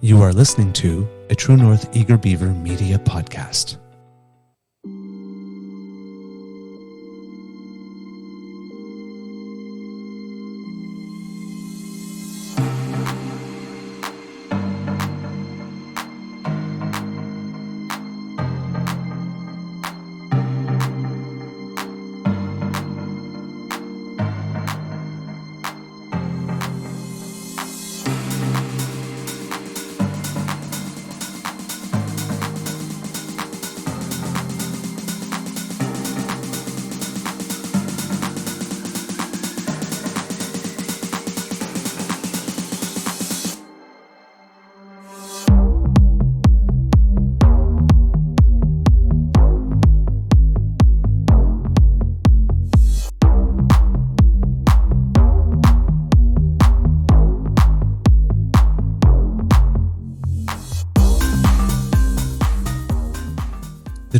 You are listening to a True North Eager Beaver Media Podcast.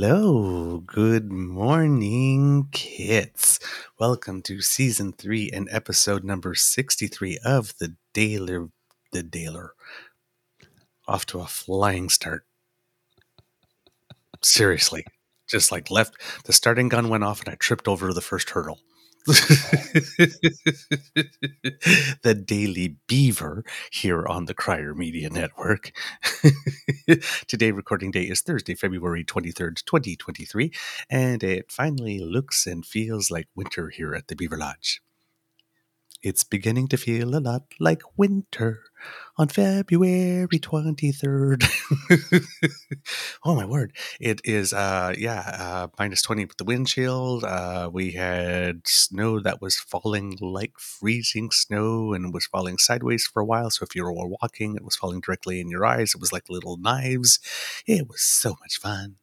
Hello. Good morning, kits. Welcome to season three and episode number 63 of the Daler. The Daler. Off to a flying start. Seriously. Just like left, the starting gun went off and I tripped over the first hurdle. The Daily Beaver here on the Crier Media Network. Today, recording day is Thursday, February 23rd, 2023, and it finally looks and feels like winter here at the Beaver Lodge. It's beginning to feel a lot like winter on February 23rd. oh my word. It is, uh, yeah, uh, minus 20 with the windshield. Uh, we had snow that was falling like freezing snow and was falling sideways for a while. So if you were walking, it was falling directly in your eyes. It was like little knives. It was so much fun.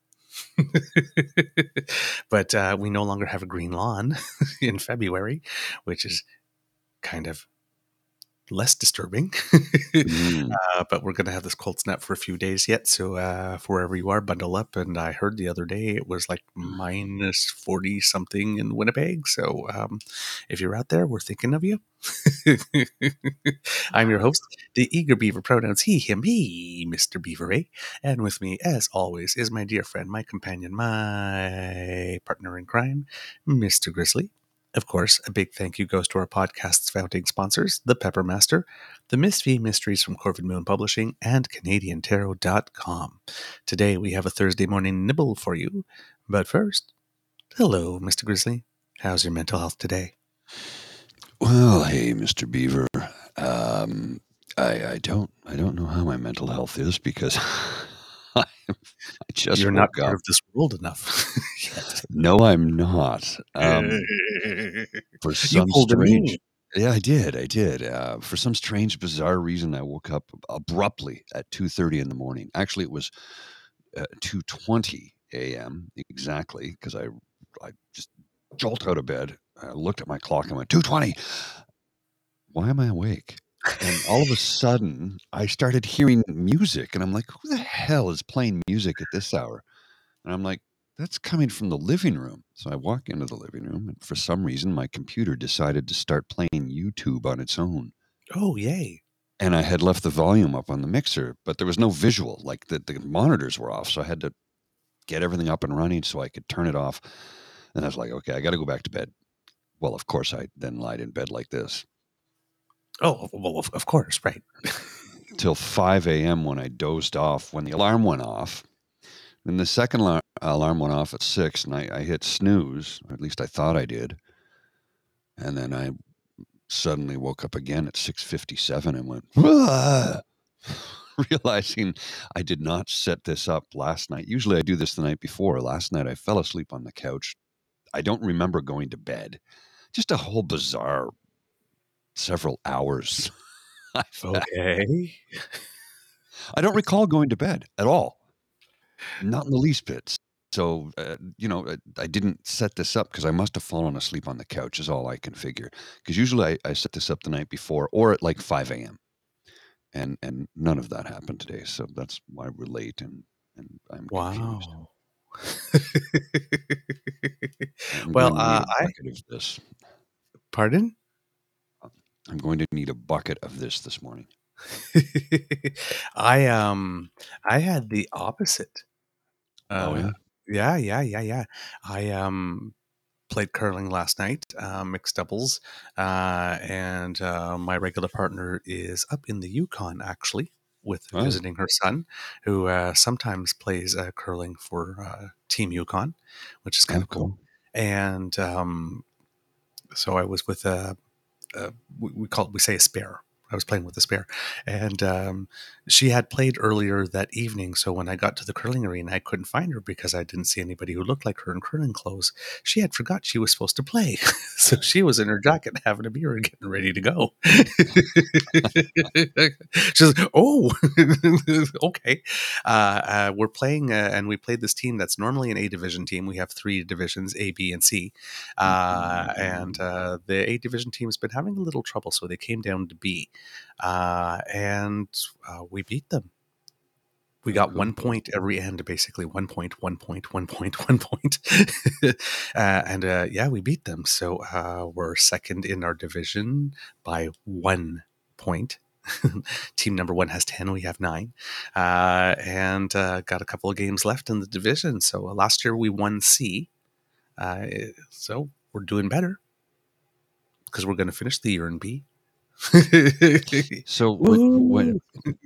but uh, we no longer have a green lawn in February, which is kind of less disturbing. Mm. uh, but we're going to have this cold snap for a few days yet. So uh, for wherever you are, bundle up. And I heard the other day it was like minus 40 something in Winnipeg. So um, if you're out there, we're thinking of you. I'm your host, the eager beaver pronouns he, him, he, Mr. Beaver A. And with me, as always, is my dear friend, my companion, my partner in crime, Mr. Grizzly. Of course, a big thank you goes to our podcast's founding sponsors, The Peppermaster, The Miss V Mysteries from Corvid Moon Publishing, and CanadianTarot.com. Today we have a Thursday morning nibble for you. But first, hello, Mr. Grizzly. How's your mental health today? Well, hey, Mr. Beaver. Um, I, I don't I don't know how my mental health is because I just You're not up. of this world enough. No, I'm not. Um, for some strange, yeah, I did, I did. Uh, for some strange, bizarre reason, I woke up abruptly at two thirty in the morning. Actually, it was uh, two twenty a.m. exactly because I I just jolted out of bed. I looked at my clock and went two twenty. Why am I awake? And all of a sudden, I started hearing music, and I'm like, "Who the hell is playing music at this hour?" And I'm like, "That's coming from the living room." So I walk into the living room, and for some reason, my computer decided to start playing YouTube on its own. Oh, yay. And I had left the volume up on the mixer, but there was no visual. Like the, the monitors were off, so I had to get everything up and running so I could turn it off. And I was like, "Okay, I got to go back to bed." Well, of course, I then lied in bed like this. Oh, well, of, of course, right. till 5 a.m. when I dozed off when the alarm went off. Then the second alarm, went off at 6 and I, I hit snooze, or at least I thought I did. And then I suddenly woke up again at 6:57 and went realizing I did not set this up last night. Usually I do this the night before. Last night I fell asleep on the couch. I don't remember going to bed. Just a whole bizarre several hours. Okay. I don't recall going to bed at all. Not in the least bit. So, uh, you know, uh, I didn't set this up because I must have fallen asleep on the couch, is all I can figure. Because usually I, I set this up the night before or at like 5 a.m. And and none of that happened today. So that's why we're late and, and I'm confused. Wow. Well, uh, I this. pardon. I'm going to need a bucket of this this morning. I um I had the opposite. Oh, Uh, yeah? Yeah, yeah, yeah, yeah. I um played curling last night, uh, mixed doubles, uh, and uh, my regular partner is up in the Yukon actually with Oh, visiting her son, who uh, sometimes plays uh, curling for uh, Team Yukon, which is kind oh, of cool. cool. And um, so I was with a, a we, we call it, we say a spare. I was playing with a spare, and um, she had played earlier that evening. So when I got to the curling arena, I couldn't find her because I didn't see anybody who looked like her in curling clothes. She had forgot she was supposed to play, so she was in her jacket having a beer and getting ready to go. She's "Oh, okay." Uh, uh, we're playing, uh, and we played this team that's normally an A division team. We have three divisions: A, B, and C. Uh, and uh, the A division team has been having a little trouble, so they came down to B, uh, and uh, we beat them. We got one point every end, basically one point, one point, one point, one point, uh, and uh, yeah, we beat them. So uh, we're second in our division by one point. Team number one has ten. We have nine, uh, and uh, got a couple of games left in the division. So uh, last year we won C, uh, so we're doing better because we're going to finish the year in B. So when, when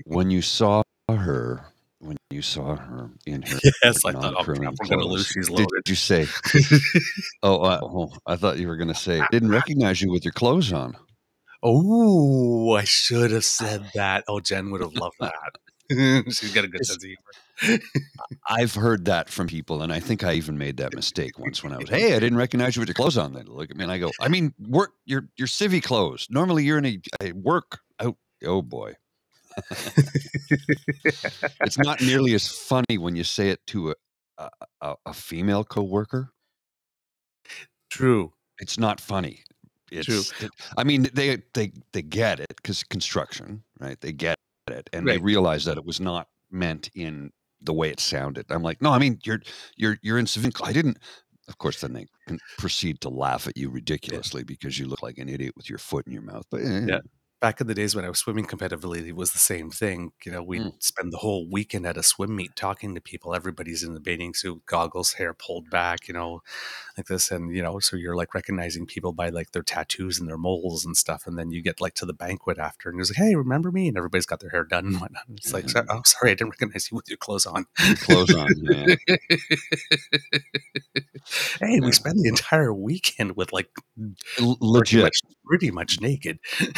when you saw her, when you saw her in her yes, I thought, oh crap, non-curling going to lose. clothes, She's did you say, "Oh, uh, oh I thought you were going to say, didn't recognize you with your clothes on"? Oh, I should have said that. Oh, Jen would have loved that. She's got a good sense of humor. I've heard that from people, and I think I even made that mistake once when I was, "Hey, I didn't recognize you with your clothes on." They look at me and I go, "I mean, work your your civvy clothes. Normally, you're in a, a work out." Oh boy, it's not nearly as funny when you say it to a a, a, female coworker. True, It's not funny. true. It, I mean, they they they get it because construction, right? They get it, and they realize that it was not meant in the way it sounded. I'm like, no, I mean, you're you're you're in civilian. I didn't. Of course, then they can proceed to laugh at you ridiculously because you look like an idiot with your foot in your mouth. But eh, Yeah. Back in the days when I was swimming competitively, it was the same thing. You know, we'd mm, spend the whole weekend at a swim meet talking to people. Everybody's in the bathing suit, goggles, hair pulled back, you know, like this. And, you know, so you're like recognizing people by like their tattoos and their moles and stuff. And then you get like to the banquet after and it's like, hey, remember me? And everybody's got their hair done and whatnot. It's like, "So- oh, sorry, I didn't recognize you with your clothes on. your clothes on. Yeah, hey, we yeah. spent the entire weekend with like legit, pretty much naked.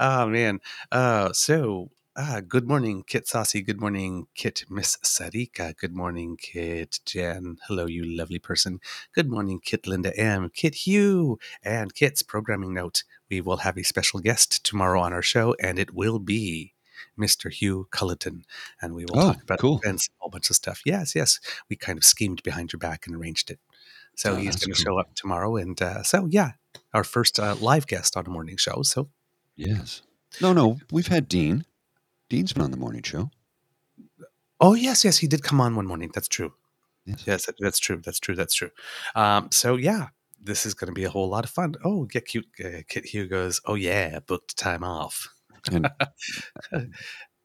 oh man. Uh so uh good morning, Kit Saucy. Good morning, Kit Miss Sarika. Good morning, Kit Jan. Hello, you lovely person. Good morning, Kit Linda M, Kit Hugh, and Kit's programming note. We will have a special guest tomorrow on our show, and it will be Mr. Hugh Culleton, and we will Oh, talk about cool. events, a whole bunch of stuff. Yes, yes, we kind of schemed behind your back and arranged it. So Oh, he's going to cool. show up tomorrow, and uh, so yeah, our first uh, live guest on a morning show. So Yes. No, no, we've had Dean. Dean's been on the morning show. Oh yes, yes, he did come on one morning. That's true. Yes. Yes, that's true. That's true. That's true. Um, so yeah, this is going to be a whole lot of fun. Oh, get cute. Uh, Kit Hugh goes. Oh yeah, booked time off. And do you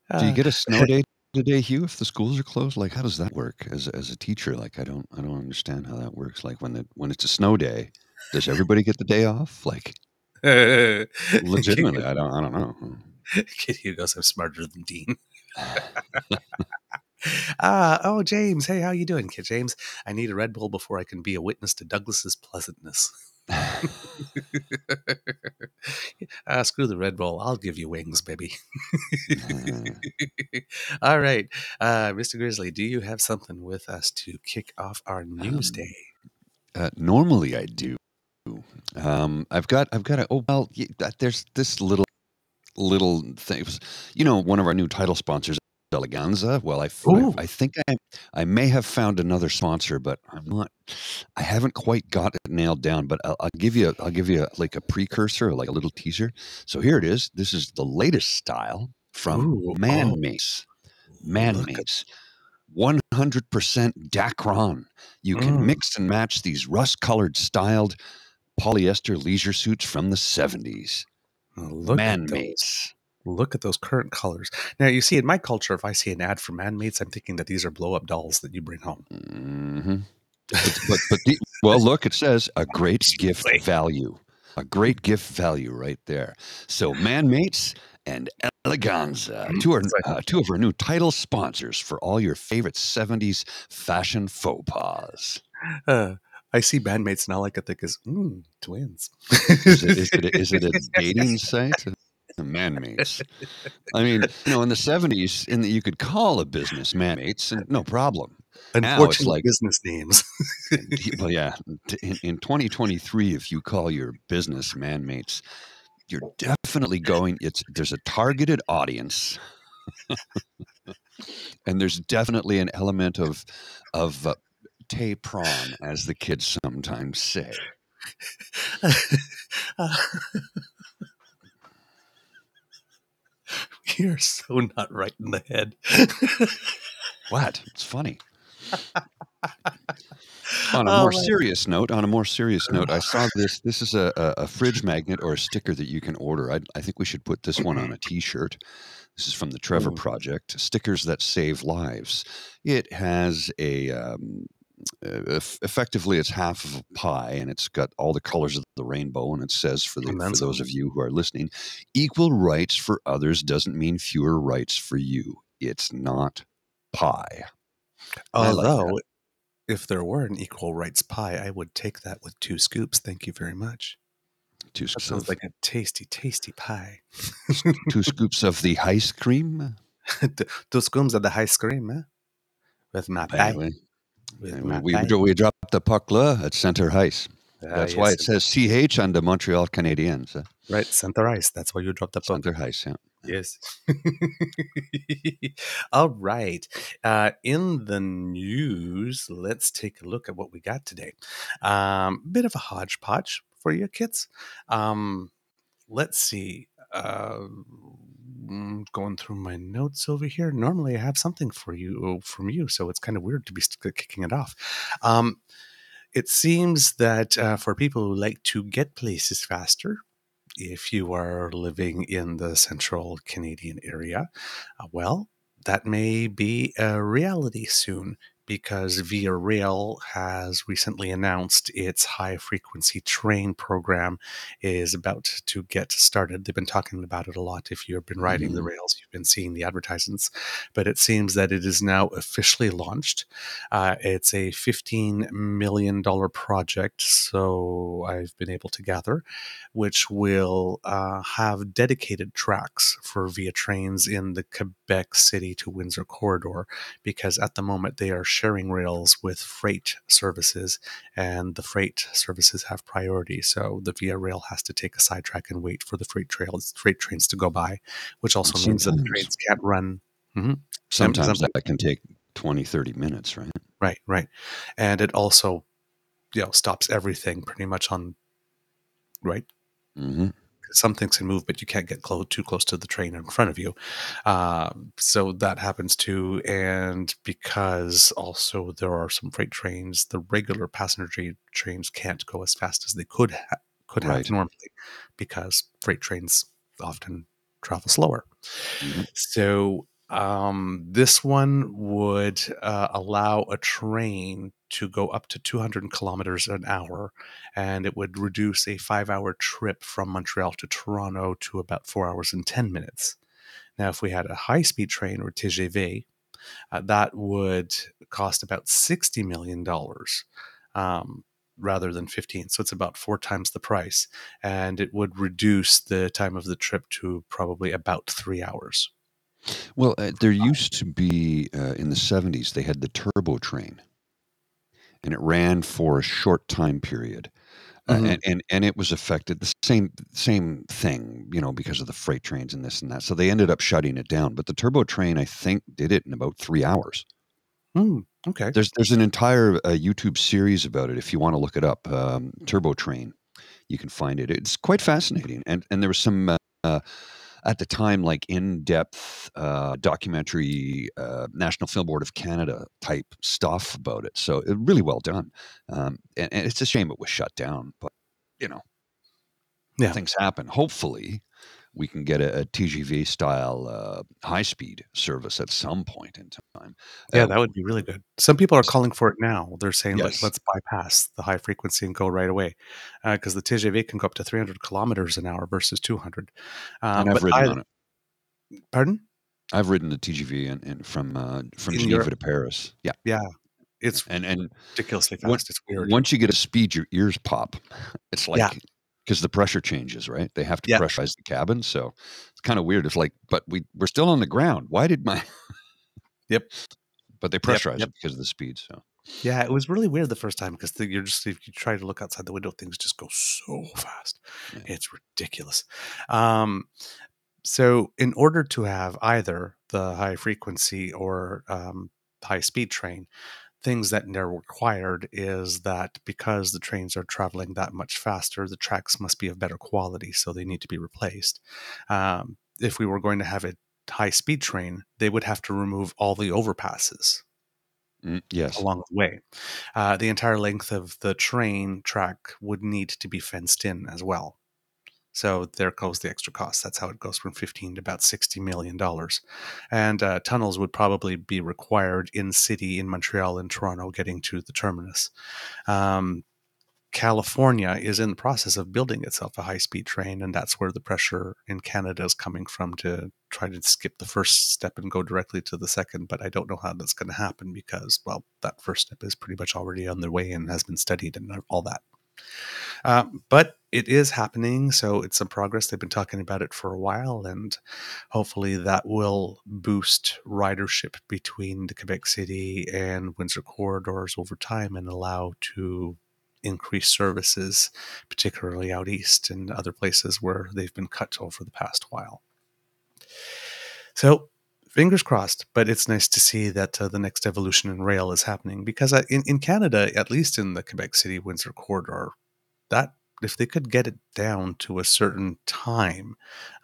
Uh, get a snow day today, Hugh? If the schools are closed, like how does that work as as a teacher? Like I don't I don't understand how that works. Like when the when it's a snow day, does everybody get the day off? Like Legitimately, I don't. I don't know. Kid Hugo's I'm smarter than Dean. Ah, oh, James. Hey, how you doing, Kid James? I need a Red Bull before I can be a witness to Douglas's pleasantness. ah, screw the Red Bull. I'll give you wings, baby. All right, uh, Mr. Grizzly, do you have something with us to kick off our news Um, day? Uh, normally, I do. Um, I've got. I've got a. Oh well, y- there's this little little thing. You know, one of our new title sponsors, Eleganza. Well, I, I-. I think I, I may have found another sponsor, but I'm not. I haven't quite got it nailed down. But I'll, I'll give you. I'll give you like a precursor, like a little teaser. So here it is. This is the latest style from Ooh, Man oh, Mace. Man Mace. 100% Dacron. You can Mm. mix and match these rust colored styled polyester leisure suits from the 70s. Look Man. Mates. Look at those current colors. Now, you see, in my culture, if I see an ad for manmates, I'm thinking that these are blow up dolls that you bring home. hmm But, but, but the, well, look, it says a great gift value. A great gift value right there. So, Man Mates and Eleganza, two, are, uh, two of our new title sponsors for all your favorite 70s fashion faux pas. Uh, I see bandmates and all I can think is, mm, twins. Is it, is it, is it a dating site? Man mates. I mean, you know, in the 70s, in the, you could call a business man mates and no problem. now it's like- business names. well, yeah, in, in 2023, if you call your business man mates, you're definitely going, it's there's a targeted audience. and there's definitely an element of, of uh, prawn, as the kids sometimes say. You're so not right in the head. What? It's funny. on a Oh, more serious note, on a more serious note, I saw this. This is a, a, a fridge magnet or a sticker that you can order. I, I think we should put this one on a T-shirt. This is from the Trevor Ooh. Project. Stickers that save lives. It has a um, effectively it's half of a pie, and it's got all the colors of the rainbow. And it says for the for those of you who are listening, equal rights for others doesn't mean fewer rights for you. It's not pie. I like. Although, if there were an equal rights pie, I would take that with two scoops. Thank you very much. Two scoops sounds of, like a tasty, tasty pie. two scoops of the ice cream. Two scoops of the ice cream, eh? With my pie. Anyway, We, we, we dropped the puck là at center ice. Ah, That's why it says CH on the Montreal Canadiens. Uh, Right, center ice. That's why you dropped the puck. center ice, yeah. Yes. All right. Uh, in the news, let's take a look at what we got today. Um, bit of a hodgepodge for you kids. Um, let's see. Uh, going through my notes over here. Normally, I have something for you from you, so it's kind of weird to be kicking it off. Um, it seems that uh, for people who like to get places faster, if you are living in the central Canadian area, uh, well, that may be a reality soon because Via Rail has recently announced its high frequency train program is about to get started. They've been talking about it a lot. If you've been riding the Mhm. rails, you've been seeing the advertisements, but it seems that it is now officially launched. Uh, it's a $15 million project, so I've been able to gather, which will uh, have dedicated tracks for via trains in the Quebec City to Windsor corridor, because at the moment they are sharing rails with freight services, and the freight services have priority. So the Via Rail has to take a sidetrack and wait for the freight trails, freight trains to go by, which also means that the trains can't run. Sometimes something- that can take 20, 30 minutes, right? Right, right. And it also, you know, stops everything pretty much on, right? hmm Some things can move, but you can't get close, too close to the train in front of you. Um, so that happens too. And because also there are some freight trains, the regular passenger trains can't go as fast as they could ha- could have normally, because freight trains often travel slower. Mhm. So Um, this one would uh, allow a train to go up to 200 kilometers an hour, and it would reduce a five hour trip from Montreal to Toronto to about four hours and 10 minutes. Now, if we had a high speed train or TGV, uh, that would cost about $60 million. Um, rather than 15 so it's about four times the price and it would reduce the time of the trip to probably about three hours Well, uh, there used to be uh, in the 70s, they had the turbo train, and it ran for a short time period. Uh, Mhm. and, and and it was affected the same same thing, you know, because of the freight trains and this and that. So they ended up shutting it down. But the turbo train, I think, did it in about three hours. Hmm, okay There's there's an entire uh, YouTube series about it. If you want to look it up, um, Turbo Train, you can find it. It's quite fascinating, and and there was some uh, at the time like in depth uh, documentary, uh, National Film Board of Canada type stuff about it. So it, really well done, um, and, and it's a shame it was shut down, but you know, Yeah. things happen. Hopefully. We can get a, a TGV style uh, high speed service at some point in time. yeah Uh, that would be really good some people are calling for it now they're saying like let's bypass the high frequency and go right away because the TGV can go up to 300 kilometers an hour versus 200 um, and I've ridden I- on it. pardon I've ridden the TGV and, and from uh, from In Geneva Europe? to Paris. Yeah, yeah it's and and ridiculously fast it's weird once you get a speed, your ears pop. It's like Yeah. Because the pressure changes, right? They have to Yeah. pressurize the cabin, so it's kind of weird. It's like, but we we're still on the ground. Why did my? Yep. But they Yep, pressurize yep. it because of the speed. So Yeah, it was really weird the first time because you're just if you try to look outside the window, things just go so fast. Yeah. It's ridiculous. Um, so, in order to have either the high frequency or um, high speed train, things that are required is that because the trains are traveling that much faster, the tracks must be of better quality, so they need to be replaced. Um, if we were going to have a high speed train, they would have to remove all the overpasses mm, yes, along the way. Uh, the entire length of the train track would need to be fenced in as well. So there goes the extra cost. That's how it goes from 15 to about 60 million dollars. And uh, tunnels would probably be required in city in Montreal and Toronto getting to the terminus. Um, California is in the process of building itself a high speed train, and that's where the pressure in Canada is coming from to try to skip the first step and go directly to the second. But I don't know how that's going to happen because, well, that first step is pretty much already on the way and has been studied and all that. Uh, but it is happening, so it's some progress. They've been talking about it for a while, and hopefully that will boost ridership between the Quebec City and Windsor corridors over time and allow to increase services, particularly out east and other places where they've been cut over the past while. So, fingers crossed, but it's nice to see that uh, the next evolution in rail is happening because uh, in, in Canada, at least in the Quebec City Windsor corridor, that if they could get it down to a certain time,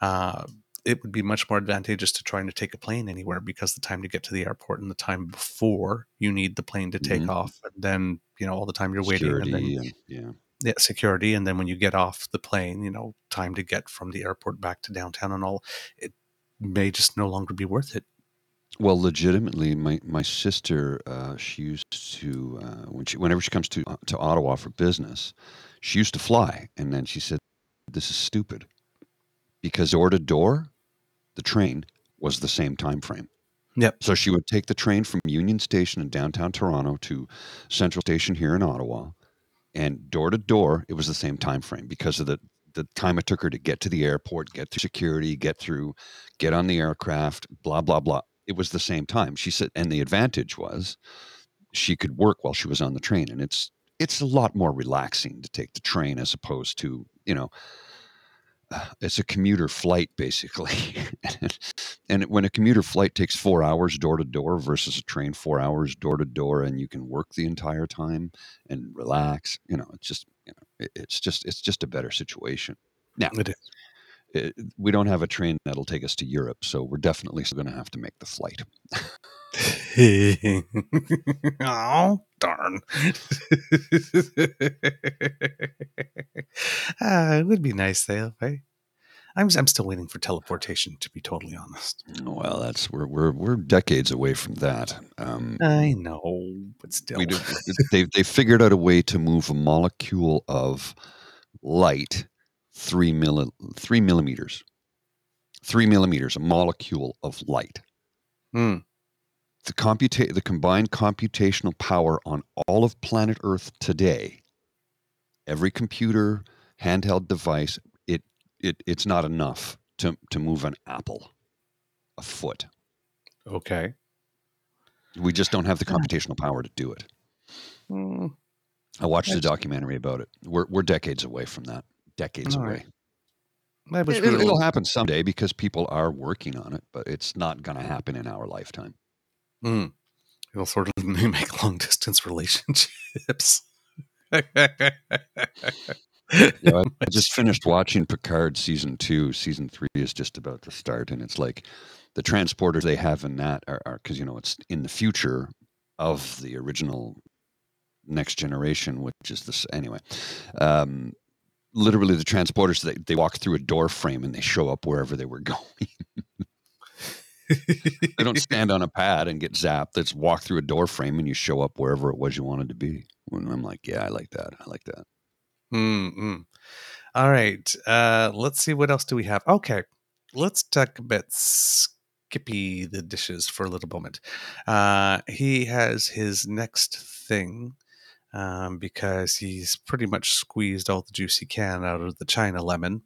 uh, it would be much more advantageous to trying to take a plane anywhere because the time to get to the airport and the time before you need the plane to take Mhm. off, and then you know all the time you're waiting, and then security and yeah. yeah, security, and then when you get off the plane, you know, time to get from the airport back to downtown and all, it may just no longer be worth it. Well, legitimately, my my sister, uh, she used to uh, when she whenever she comes to uh, to Ottawa for business, she used to fly, and then she said, "This is stupid," because door to door, the train was the same time frame. Yep. So she would take the train from Union Station in downtown Toronto to Central Station here in Ottawa, and door to door, it was the same time frame because of the the time it took her to get to the airport, get through security, get through, get on the aircraft, blah blah blah. It was the same time. She said, and the advantage was she could work while she was on the train, and it's it's a lot more relaxing to take the train as opposed to you know it's a commuter flight basically. And when a commuter flight takes four hours door to door versus a train four hours door to door and you can work the entire time and relax you know it's just you know it- it's just it's just a better situation. Now It is. it, we don't have a train that'll take us to europe so we're definitely still going to have to make the flight oh, darn. ah, it would be nice though, right? I'm I'm still waiting for teleportation. To be totally honest, Well, that's we're we're we're decades away from that. Um, I know, but still, we do, they they figured out a way to move a molecule of light three milli, three millimeters, three millimeters, a molecule of light. Hmm. The computa- the combined computational power on all of planet Earth today, every computer, handheld device, it it it's not enough to to move an apple, a foot. okay. We just don't have the computational power to do it. Hmm. I watched a documentary about it. We're we're decades away from that. Decades All away. right. I It, will happen someday because people are working on it, but it's not going to happen in our lifetime. Hmm. It'll sort of make long distance relationships. I, I just finished watching Picard season two. Season three is just about to start, and it's like the transporters they have in that are because you know it's in the future of the original next generation, which is this anyway. Um, literally, the transporters they, they walk through a door frame and they show up wherever they were going. They don't stand on a pad and get zapped. Just walk through a door frame and you show up wherever it was you wanted to be. And I'm like, yeah, I like that. I like that. Mm-mm. All right. Uh, let's see. What else do we have? Okay. Let's talk about Skippy the dishes for a little moment. Uh, he has his next thing um, because he's pretty much squeezed all the juice he can out of the China lemon.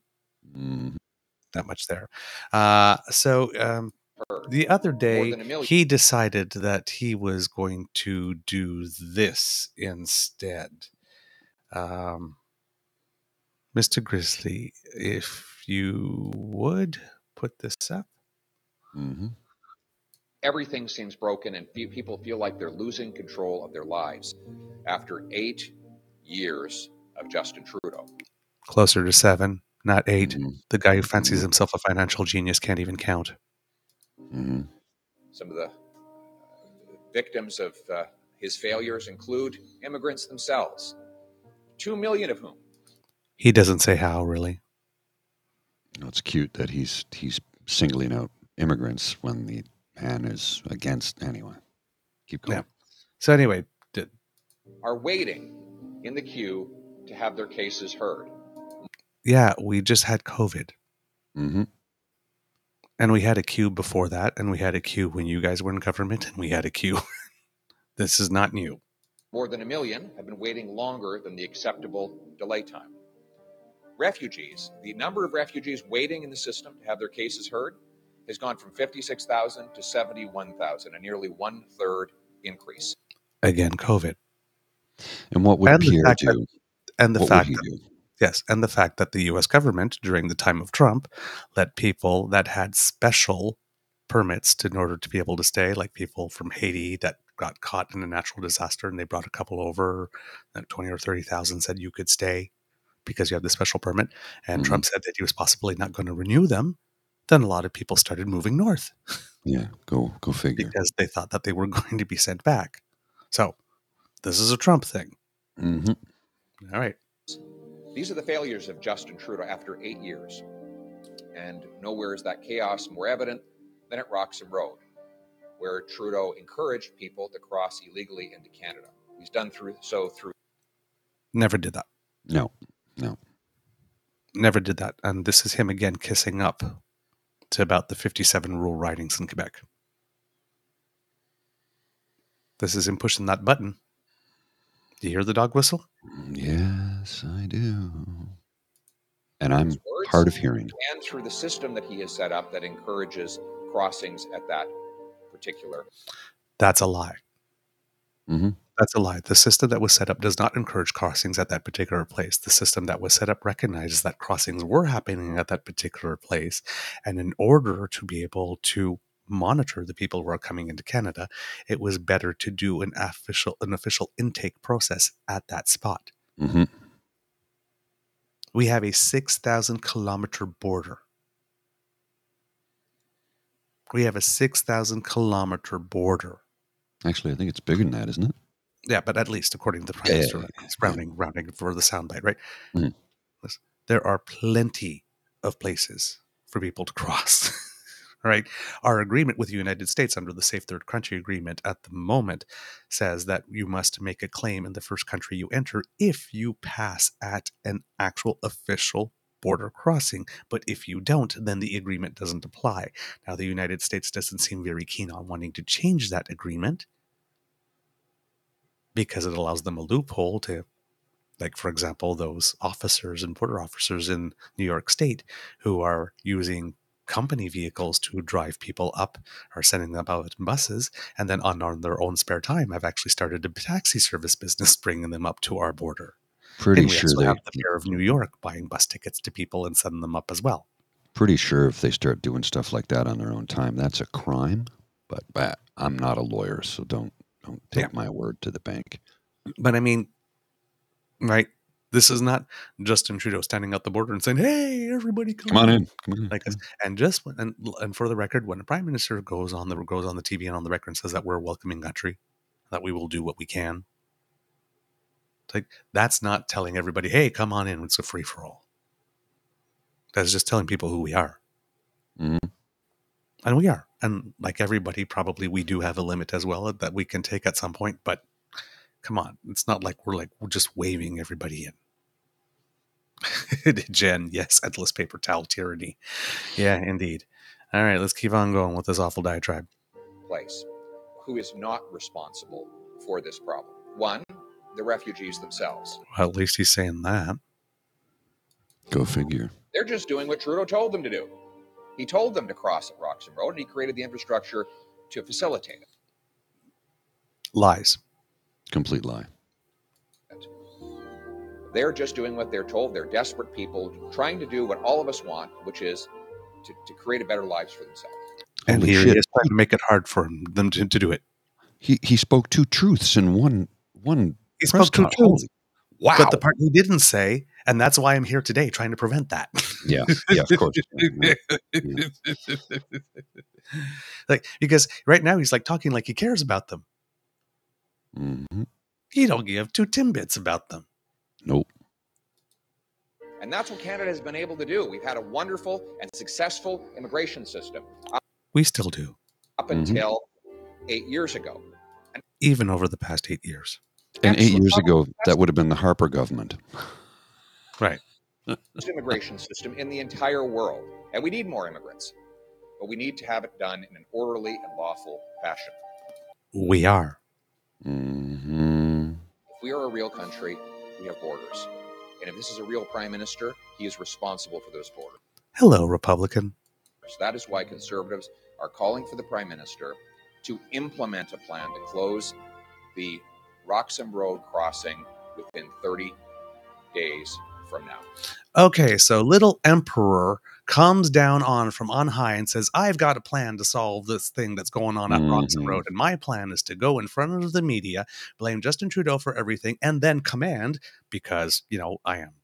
Mhm. That much there. Uh, so um, the other day, than a million. he decided that he was going to do this instead. Um, Mr. Grizzly, if you would put this up. Mhm. Everything seems broken, and fe- people feel like they're losing control of their lives after eight years of Justin Trudeau. Closer to seven, not 8 Mhm. The guy who fancies himself a financial genius can't even count. Mhm. Some of the uh, victims of uh, his failures include immigrants themselves, two million of whom He doesn't say how, really. You know, it's cute that he's he's singling out immigrants when the man is against anyway. Keep going. Yeah. So, anyway, d- are waiting in the queue to have their cases heard. yeah, we just had COVID. hmm And we had a queue before that, and we had a queue when you guys were in government, and we had a queue. this is not new. More than a million have been waiting longer than the acceptable delay time. Refugees, the number of refugees waiting in the system to have their cases heard has gone from 56,000 to 71,000, a nearly one third increase. Again, COVID. And what would And the Pierre fact that- And the what fact would that do? Yes, and the fact that the US government during the time of Trump let people that had special permits to, in order to be able to stay, like people from Haiti that got caught in a natural disaster and they brought a couple over, like 20 or 30,000 said you could stay because you have the special permit. And Mhm. Trump said that he was possibly not going to renew them. Then a lot of people started moving north Yeah, go go figure. because they thought that they were going to be sent back. So this is a Trump thing. hmm All right. These are the failures of Justin Trudeau after eight years. And nowhere is that chaos more evident than at Roxham Road, where Trudeau encouraged people to cross illegally into Canada. He's done through so through Never did that. No, no. never did that. And this is him again kissing up to about the 57 rule ridings in Quebec. This is him pushing that button. Do you hear the dog whistle? Yes, I do. And I'm his words hard of hearing. and through the system that he has set up that encourages crossings at that particular That's a lie. hmm That's a lie. The system that was set up does not encourage crossings at that particular place. The system that was set up recognizes that crossings were happening at that particular place. And in order to be able to monitor the people who are coming into Canada, it was better to do an official an official intake process at that spot. hmm We have a 6,000 kilometer border. We have a 6,000 kilometer border. Actually, I think it's bigger than that, isn't it? Yeah, but at least according to the Prime Yeah, Minister, yeah, it's rounding, rounding for the soundbite, right? Mhm. There are plenty of places for people to cross. right? Our agreement with the United States under the Safe Third Country Agreement at the moment says that you must make a claim in the first country you enter if you pass at an actual official border crossing. But if you don't, then the agreement doesn't apply. Now, the United States doesn't seem very keen on wanting to change that agreement because it allows them a loophole to like for example those officers and border officers in new york state who are using company vehicles to drive people up or sending them out in buses and then on, on their own spare time i've actually started a taxi service business bringing them up to our border Pretty sure they. have the mayor of new york buying bus tickets to people and sending them up as well Pretty sure if they start doing stuff like that on their own time, that's a crime. But, but I'm not a lawyer, so don't don't take Yeah. my word to the bank. but i mean right this is not justin trudeau standing out the border and saying hey everybody come, Come on in. Come on in. like this. And just when, and and for the record, when a prime minister goes on the goes on the TV and on the record and says that we're a welcoming country, that we will do what we can, it's like that's not telling everybody, "Hey, come on in. It's a free for all." That's just telling people who we are, Mhm. and we are. And like everybody, probably we do have a limit as well that we can take at some point. But come on, it's not like we're like we're just waving everybody in. Jen, yes, endless paper towel tyranny. Yeah, indeed. All right, let's keep on going with this awful diatribe. place who is not responsible for this problem. One, the refugees themselves. Well, at least he's saying that. Go figure. They're just doing what Trudeau told them to do. He told them to cross at Roxham Road, and he created the infrastructure to facilitate it. Lies. Complete lie. They're just doing what they're told. They're desperate people trying to do what all of us want, which is to, to create a better lives for themselves. And Holy here shit. he is trying to make it hard for them to, to do it. He he spoke two truths in one one He press spoke two truths. Wow. But the part he didn't say, and that's why I'm here today trying to prevent that. yeah, yeah, of course. Yeah, like because right now he's like talking like he cares about them. Mhm. He don't give two timbits about them. Nope. And that's what Canada has been able to do. We've had a wonderful and successful immigration system We still do, up Mhm. until eight years ago. even over the past eight years. And eight years ago, that would have been the Harper government. Right. immigration system in the entire world. And we need more immigrants, but we need to have it done in an orderly and lawful fashion. We are. hmm If we are a real country, we have borders. And if this is a real prime minister, he is responsible for those borders. Hello, Republican. That is why conservatives are calling for the prime minister to implement a plan to close the Roxham Road crossing within 30 days from now. Okay, so little emperor comes down on from on high and says, "I've got a plan to solve this thing that's going on at Roxham Mhm. Road, and my plan is to go in front of the media, blame Justin Trudeau for everything, and then command because you know I am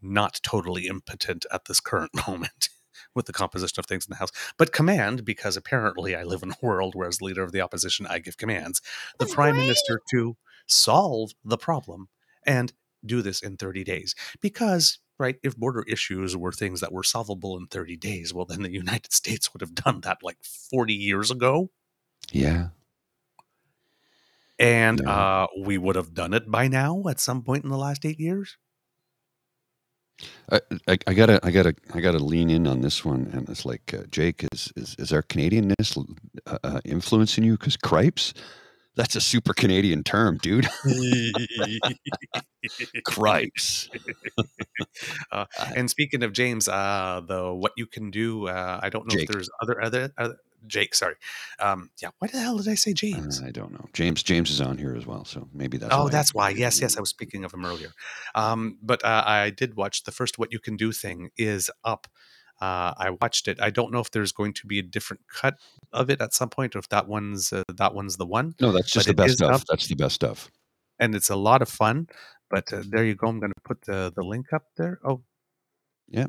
not totally impotent at this current moment." With the composition of things in the House, but command because apparently I live in a world where, as leader of the opposition, I give commands. The That's prime great. minister to solve the problem and do this in 30 days because right if border issues were things that were solvable in 30 days well then the united states would have done that like 40 years ago Yeah. and Yeah. uh, we would have done it by now at some point in the last eight years I, I, I gotta, I gotta, I gotta lean in on this one, and it's like, uh, Jake, is is, is our Canadianness uh, uh, influencing you? Because cripes, that's a super Canadian term, dude. cripes. Uh, and speaking of james uh the what you can do uh i don't know Jake. if there's other other, other jake sorry um yeah why the hell did i say james I don't know. James, James is on here as well, so maybe that's. oh, why. that's why. Yes, yes, I was speaking of him earlier. Um, but uh, I did watch the first "What You Can Do" thing is up. Uh, I watched it. I don't know if there's going to be a different cut of it at some point, or if that one's uh, that one's the one. No, that's just but the best stuff. up. That's the best stuff. And it's a lot of fun. But uh, there you go. I'm going to put the the link up there. Oh, yeah.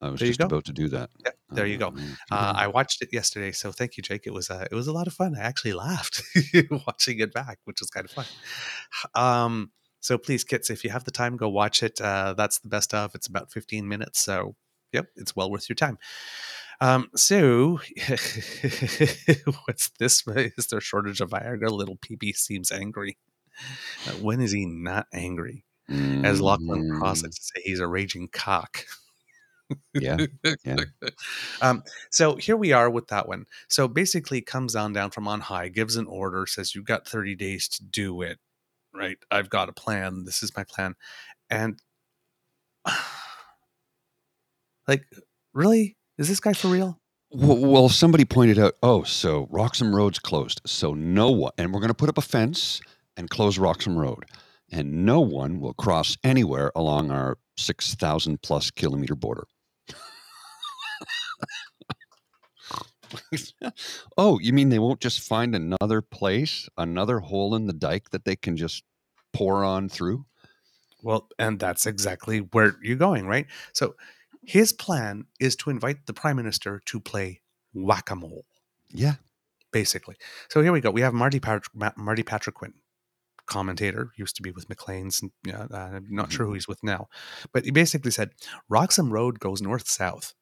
I was just go. about to do that. yeah, there you go. Uh, I watched it yesterday, so thank you, Jake. It was uh, it was a lot of fun. I actually laughed watching it back, which was kind of fun. Um, so please, kids, if you have the time, go watch it. Uh, that's the best of. It's about 15 minutes, so Yep, it's well worth your time. Um, so, what's this? Is there a shortage of Viagra? Little PB seems angry. Uh, when is he not angry? As Lachlan Cross Mm, likes to say, he's a raging cock. yeah, yeah. um, so here we are with that one. So basically, comes on down from on high, gives an order, says you've got 30 days to do it. Right? I've got a plan. This is my plan. And like, really? Is this guy for real? Well, well, somebody pointed out, oh, so Roxham Road's closed. So no one, and we're going to put up a fence and close Roxham Road. And no one will cross anywhere along our 6,000 plus kilometer border. oh, you mean they won't just find another place, another hole in the dike that they can just pour on through? Well, and that's exactly where you're going, right? So his plan is to invite the prime minister to play whack a mole. Yeah. basically. So here we go. We have Marty Patrick, Martin Patriquin, commentator, used to be with Maclean's. And, yeah, uh, I'm not sure who he's with now, but he basically said Roxham Road goes north south.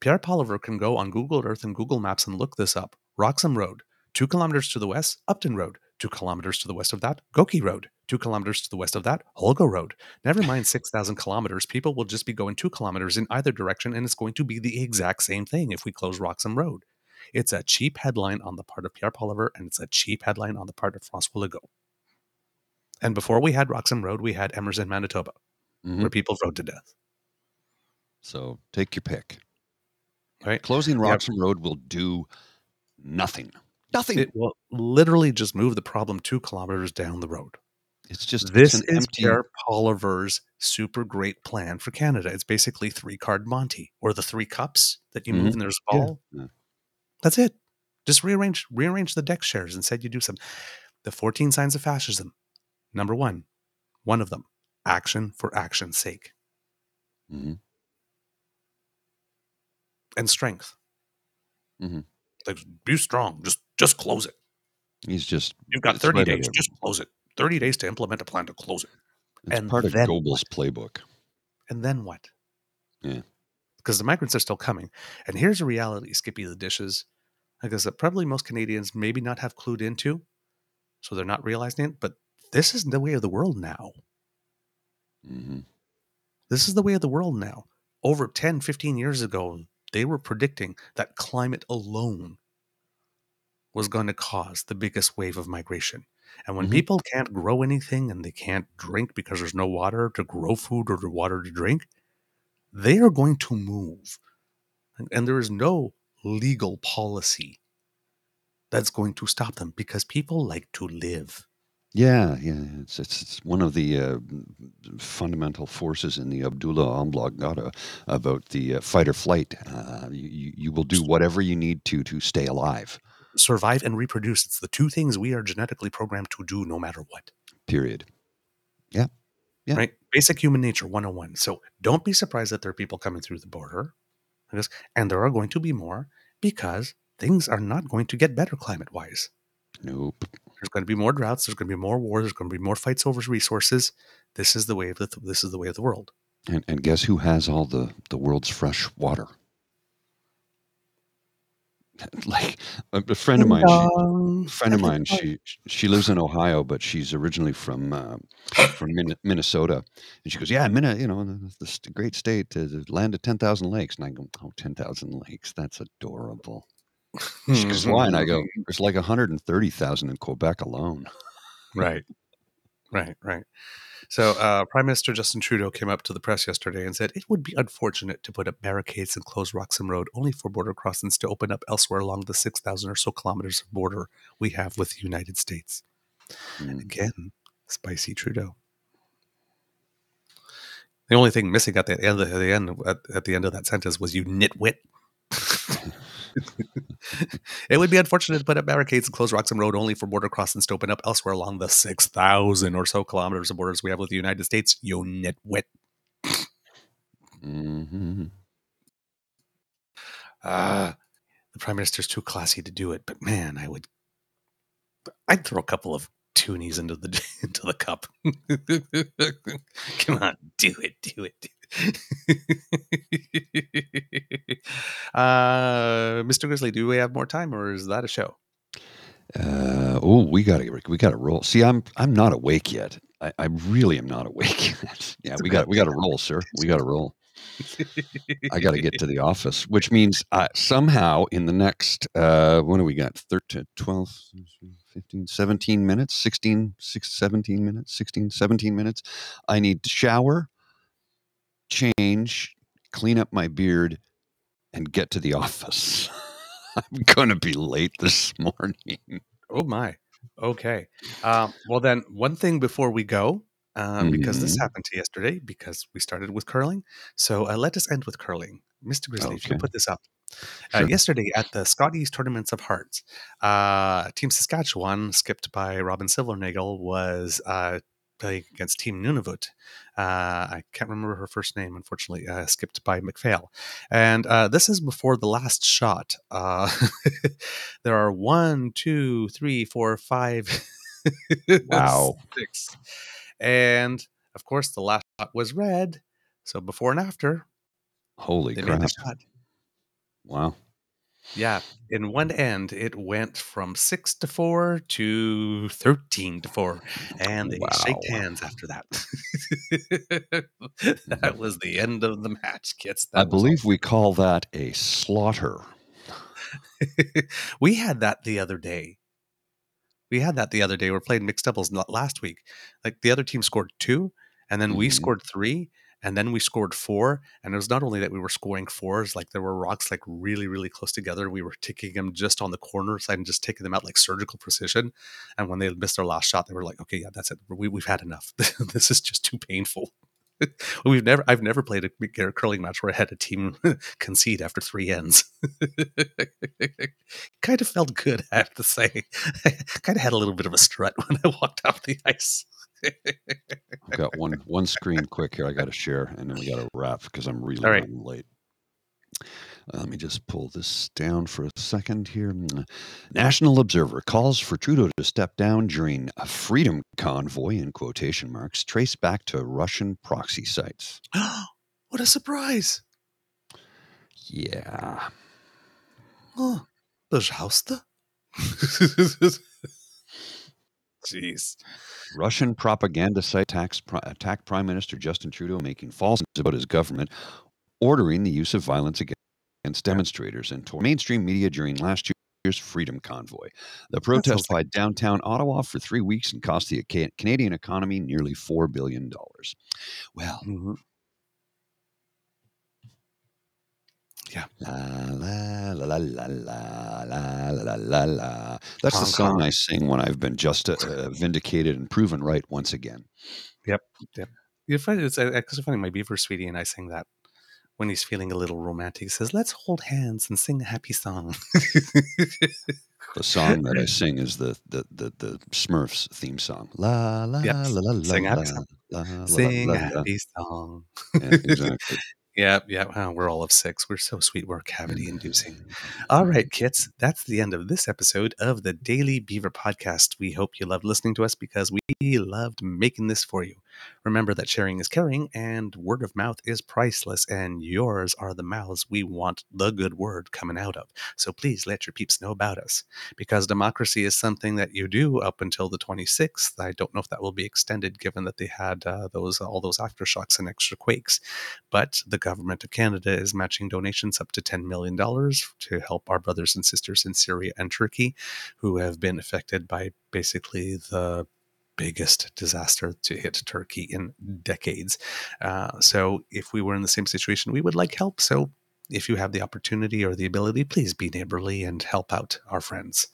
Pierre Poilievre can go on Google Earth and Google Maps and look this up. Roxham Road, two kilometers to the west, Upton Road, two kilometers to the west of that, Goki Road, two kilometers to the west of that, Holgo Road. Never mind 6,000 kilometers. People will just be going two kilometers in either direction, and it's going to be the exact same thing if we close Roxham Road. It's a cheap headline on the part of Pierre Poilievre, and it's a cheap headline on the part of Francois Legault. And before we had Roxham Road, we had Emerson, Manitoba, Mhm. where people rode to death. So take your pick. Right? Closing Yep. Roxham Road will do nothing. Nothing. It will literally just move the problem two kilometers down the road. it's just This it's is empty. Pierre Poilievre's super great plan for Canada. It's basically three card Monty or the three cups that you move Mhm. and there's a ball. yeah. That's it. Just rearrange rearrange the deck shares and said you do some. The 14 signs of fascism. Number one, one of them, action for action's sake Mhm. and strength. Mhm. Like be strong. Just just close it. He's just You've got 30 days. Just close it. 30 days to implement a plan to close it. it's And part of Goebbels' playbook. And then what? Yeah. Because the migrants are still coming. And here's a reality, Skippy the dishes. I guess that probably most Canadians maybe not have clued into. So they're not realizing it. But this is the way of the world now. hmm This is the way of the world now. Over 10, 15 years ago, they were predicting that climate alone was going to cause the biggest wave of migration. And when Mhm. people can't grow anything and they can't drink because there's no water to grow food or the water to drink, they are going to move. And, there is no legal policy that's going to stop them because people like to live. Yeah, yeah. It's, it's it's one of the uh, fundamental forces in the medulla oblongata about the uh, fight or flight. Uh, you, you you will do whatever you need to to stay alive. Survive and reproduce. It's the two things we are genetically programmed to do no matter what. Period. Yeah. Yeah. Right? Basic human nature 101. So don't be surprised that there are people coming through the border. And there are going to be more because things are not going to get better climate wise. Nope. There's going to be more droughts. There's going to be more wars. There's going to be more fights over resources. This is the way of the this is the way of the world. And and guess who has all the the world's fresh water? like a, a friend of mine. She, friend of mine she she lives in ohio but she's originally from uh, from Min- minnesota. And she goes yeah Minna, you know the, the great state uh, the land of 10000 lakes. And i go oh 10000 lakes? That's adorable. She goes why? And i go there's like 130000 in quebec alone. Right, right, right. So, uh, Prime Minister Justin Trudeau came up to the press yesterday and said it would be unfortunate to put up barricades and close Roxham Road only for border crossings to open up elsewhere along the 6,000 or so kilometers of border we have with the United States. Mm. Again, spicy Trudeau. The only thing missing at the end, at the end, at, at the end of that sentence was "you nitwit." it would be unfortunate to put up barricades and close Roxham Road only for border crossings to open up elsewhere along the six thousand or so kilometers of borders we have with the United States. You nitwit. hmm Ah, the prime minister's too classy to do it, but man, I would. I'd throw a couple of toonies into the into the cup. Come on, do it, do it. Do it. uh, Mr. Grizzly, do we have more time, or is that a show? Uh, oh, we got to we got to roll. See, I'm I'm not awake yet. I, I really am not awake yet. yeah, we got we got to roll, sir. We got to roll. I got to get to the office, which means uh, somehow in the next, uh, what do we got? 13, 12, 15, 17 minutes, 16, 6, 17 minutes, 16, 17 minutes. I need to shower, change, clean up my beard, and get to the office. I'm going to be late this morning. Oh, my. Okay. Um, well, then, one thing before we go, um, because this Mhm. happened to yesterday because we started with curling. So uh, let us end with curling. Mr. Grizzly, if you put this up. Uh, yesterday at the Scotties Tournaments of Hearts, uh, Team Saskatchewan, skipped by Robyn Silvernagle, was uh, playing against Team Nunavut. Uh, I can't remember her first name, unfortunately, uh, skipped by MacPhail. And uh, this is before the last shot. Uh, there are one, two, three, four, five, Wow. six. And of course, the last shot was red. So before and after, Holy crap. made the shot. Wow. Yeah, in one end, it went from six to four to thirteen to four, and they shake Wow. hands after that. Mm, that was the end of the match, kids. I That was believe we call that a slaughter. we had that the other day. We had that the other day. We're playing mixed doubles last week. Like the other team scored two, and then we Mhm. scored three, and then we scored four. And it was not only that we were scoring fours, like there were rocks like really, really close together. We were taking them just on the corner side and just taking them out like surgical precision. And when they missed their last shot, they were like, "Okay, yeah, that's it. We, we've had enough. this is just too painful." We've never, I've never played a curling match where I had a team concede after three ends. kind of felt good, I have to say. I kind of had a little bit of a strut when I walked off the ice. I've got one one screen quick here. I got to share, and then we got to wrap because I'm really All right. late. Uh, let me just pull this down for a second here. Mm. National Observer calls for Trudeau to step down during a freedom convoy in quotation marks traced back to Russian proxy sites. what a surprise! Yeah. Oh, пожалуйста. Jeez. Russian propaganda site attacks, pri- attacked Prime Minister Justin Trudeau, making false claims about his government, ordering the use of violence against, demonstrators and told mainstream media during last year's Freedom Convoy. The protest like- downtown Ottawa for three weeks and cost the Canadian economy nearly $4 billion. Well, Mhm. la la la la la la la la la la. That's the song Kong. I sing when I've been just uh, uh, vindicated and proven right once again. You find it's actually funny. My beaver sweetie and I sing that when he's feeling a little romantic. Says, "Let's hold hands and sing a happy song." The song that I sing is the the the, the Smurfs theme song. La la Yep. la la la Sing la, happy song. la, la, sing la, a la. happy song. Yeah, exactly. Yeah, yeah. wow, we're all of six. We're so sweet. We're cavity inducing. Mm-hmm. All right, kits. That's the end of this episode of the Daily Beaver Podcast. We hope you loved listening to us because we loved making this for you. Remember that sharing is caring and word of mouth is priceless, and yours are the mouths we want the good word coming out of. So please let your peeps know about us because democracy is something that you do up until the 26th. I don't know if that will be extended given that they had uh, those all those aftershocks and extra quakes but the government of Canada is matching donations up to $10 million to help our brothers and sisters in Syria and Turkey who have been affected by basically the biggest disaster to hit Turkey in decades. Uh, so, if we were in the same situation, we would like help. So, if you have the opportunity or the ability, please be neighborly and help out our friends.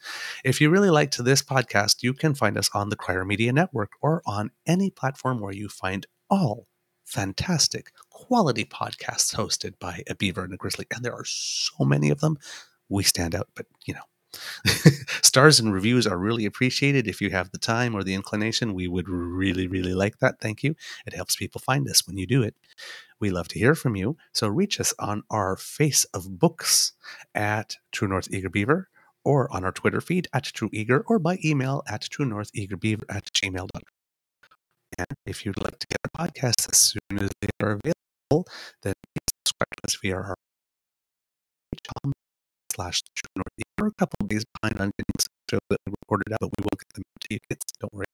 If you really liked this podcast, you can find us on the Crier Media Network or on any platform where you find all fantastic quality podcasts hosted by a beaver and a grizzly. And there are so many of them. We stand out, but you know. Stars and reviews are really appreciated. If you have the time or the inclination, we would really, really like that. Thank you. It helps people find us when you do it. We love to hear from you. So reach us on our face of books at True North Eager Beaver or on our Twitter feed at True Eager or by email at True North Eager Beaver at gmail.com. And if you'd like to get a podcast as soon as they are available, then subscribe to us via our slash True North. We're a couple of days behind on getting some shows that we recorded out, but we will get them to you kids. Don't worry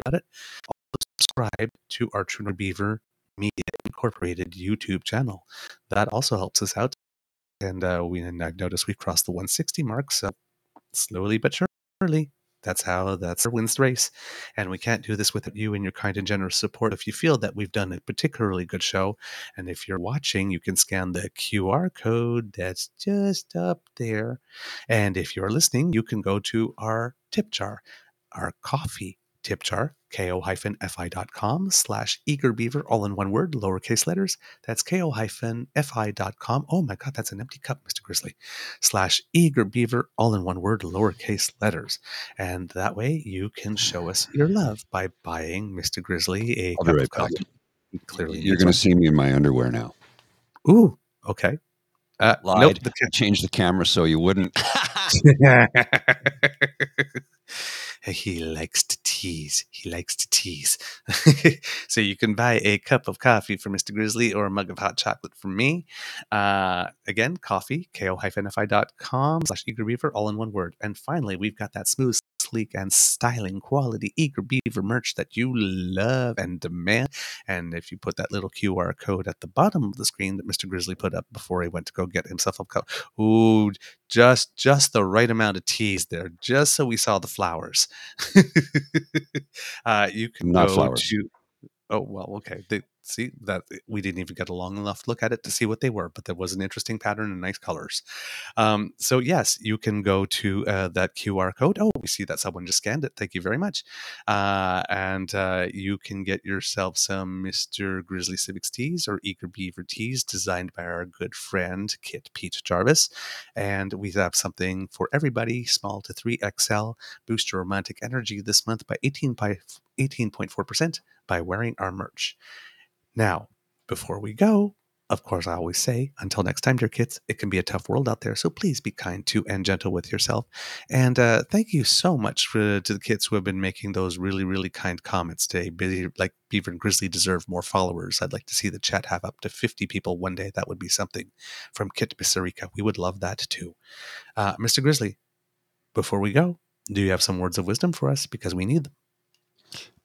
about it. Also subscribe to our True North Beaver Media Incorporated YouTube channel. That also helps us out. And uh, we and I've noticed we've crossed the 160 mark, so slowly but surely. That's how that's wins the race. And we can't do this without you and your kind and generous support. If you feel that we've done a particularly good show, and if you're watching, you can scan the QR code that's just up there. And if you're listening, you can go to our tip jar, our coffee tip jar, ko-fi.com slash eagerbeaver, all in one word, lowercase letters. That's ko-fi.com. Oh my God, that's an empty cup, Mr. Grizzly. Slash eagerbeaver, all in one word, lowercase letters. And that way you can show us your love by buying Mr. Grizzly a I'll cup right of coffee. Clearly, You're going to see me in my underwear now. Ooh, okay. Uh, Lied. nope, the I changed the camera so you wouldn't. he likes to tease. He likes to tease. so you can buy a cup of coffee for Mr. Grizzly or a mug of hot chocolate from me. Uh, again, coffee, ko-fi.com slash eager beaver, all in one word. And finally, we've got that smooth, sleek, and styling quality eager beaver merch that you love and demand. And if you put that little QR code at the bottom of the screen that Mr. Grizzly put up before he went to go get himself a cup, ooh, just just the right amount of tease there, just so we saw the flowers. uh, you can Not flowers. to. Oh well, okay. See that we didn't even get a long enough look at it to see what they were, but there was an interesting pattern and nice colors. Um, so yes, you can go to uh, that QR code. Oh, we see that someone just scanned it. Thank you very much. Uh, and uh, you can get yourself some Mr. Grizzly Civics tees or Eager Beaver tees designed by our good friend Kit Pete Jarvis. And we have something for everybody, small to 3XL. Boost your romantic energy this month by 18 by 18.4% by wearing our merch. Now, before we go, of course, I always say, until next time, dear kids, it can be a tough world out there. So please be kind to and gentle with yourself. And uh, thank you so much for, to the kids who have been making those really, really kind comments today. Be- Like Beaver and Grizzly deserve more followers. I'd like to see the chat have up to 50 people one day. That would be something from Kit Bissarica. We would love that too. Uh, Mr. Grizzly, before we go, do you have some words of wisdom for us? Because we need them.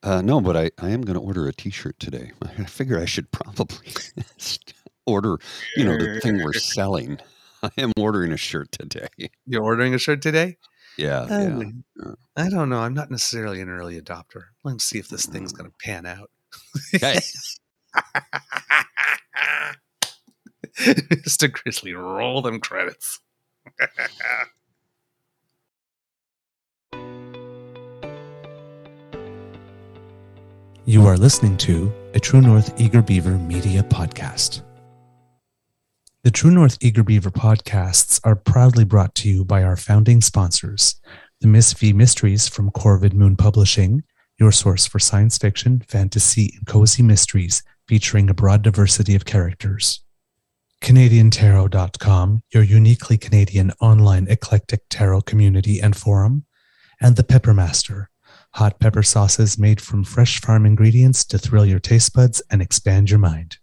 Uh, no, but I, I am going to order a T-shirt today. I figure I should probably order, you know, the thing we're selling. I am ordering a shirt today. You're ordering a shirt today? Yeah, I, yeah. I don't know. I'm not necessarily an early adopter. Let's see if this thing's going to pan out. Okay. Mr. Grizzly, roll them credits. You are listening to a True North Eager Beaver media podcast. The True North Eager Beaver podcasts are proudly brought to you by our founding sponsors, the Miss V Mysteries from Corvid Moon Publishing, your source for science fiction, fantasy, and cozy mysteries featuring a broad diversity of characters. CanadianTarot.com, your uniquely Canadian online eclectic tarot community and forum, and The Peppermaster, hot pepper sauces made from fresh farm ingredients to thrill your taste buds and expand your mind.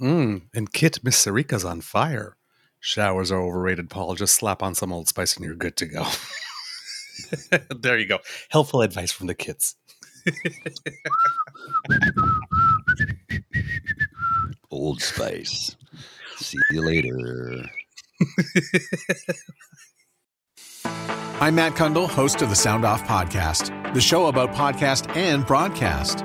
Mm, and Kit Miss Sarika's on fire. Showers are overrated, Paul. Just slap on some old spice and you're good to go. there you go. Helpful advice from the kids. Old Spice. See you later. I'm Matt Cundill, host of the Sound Off Podcast, the show about podcast and broadcast.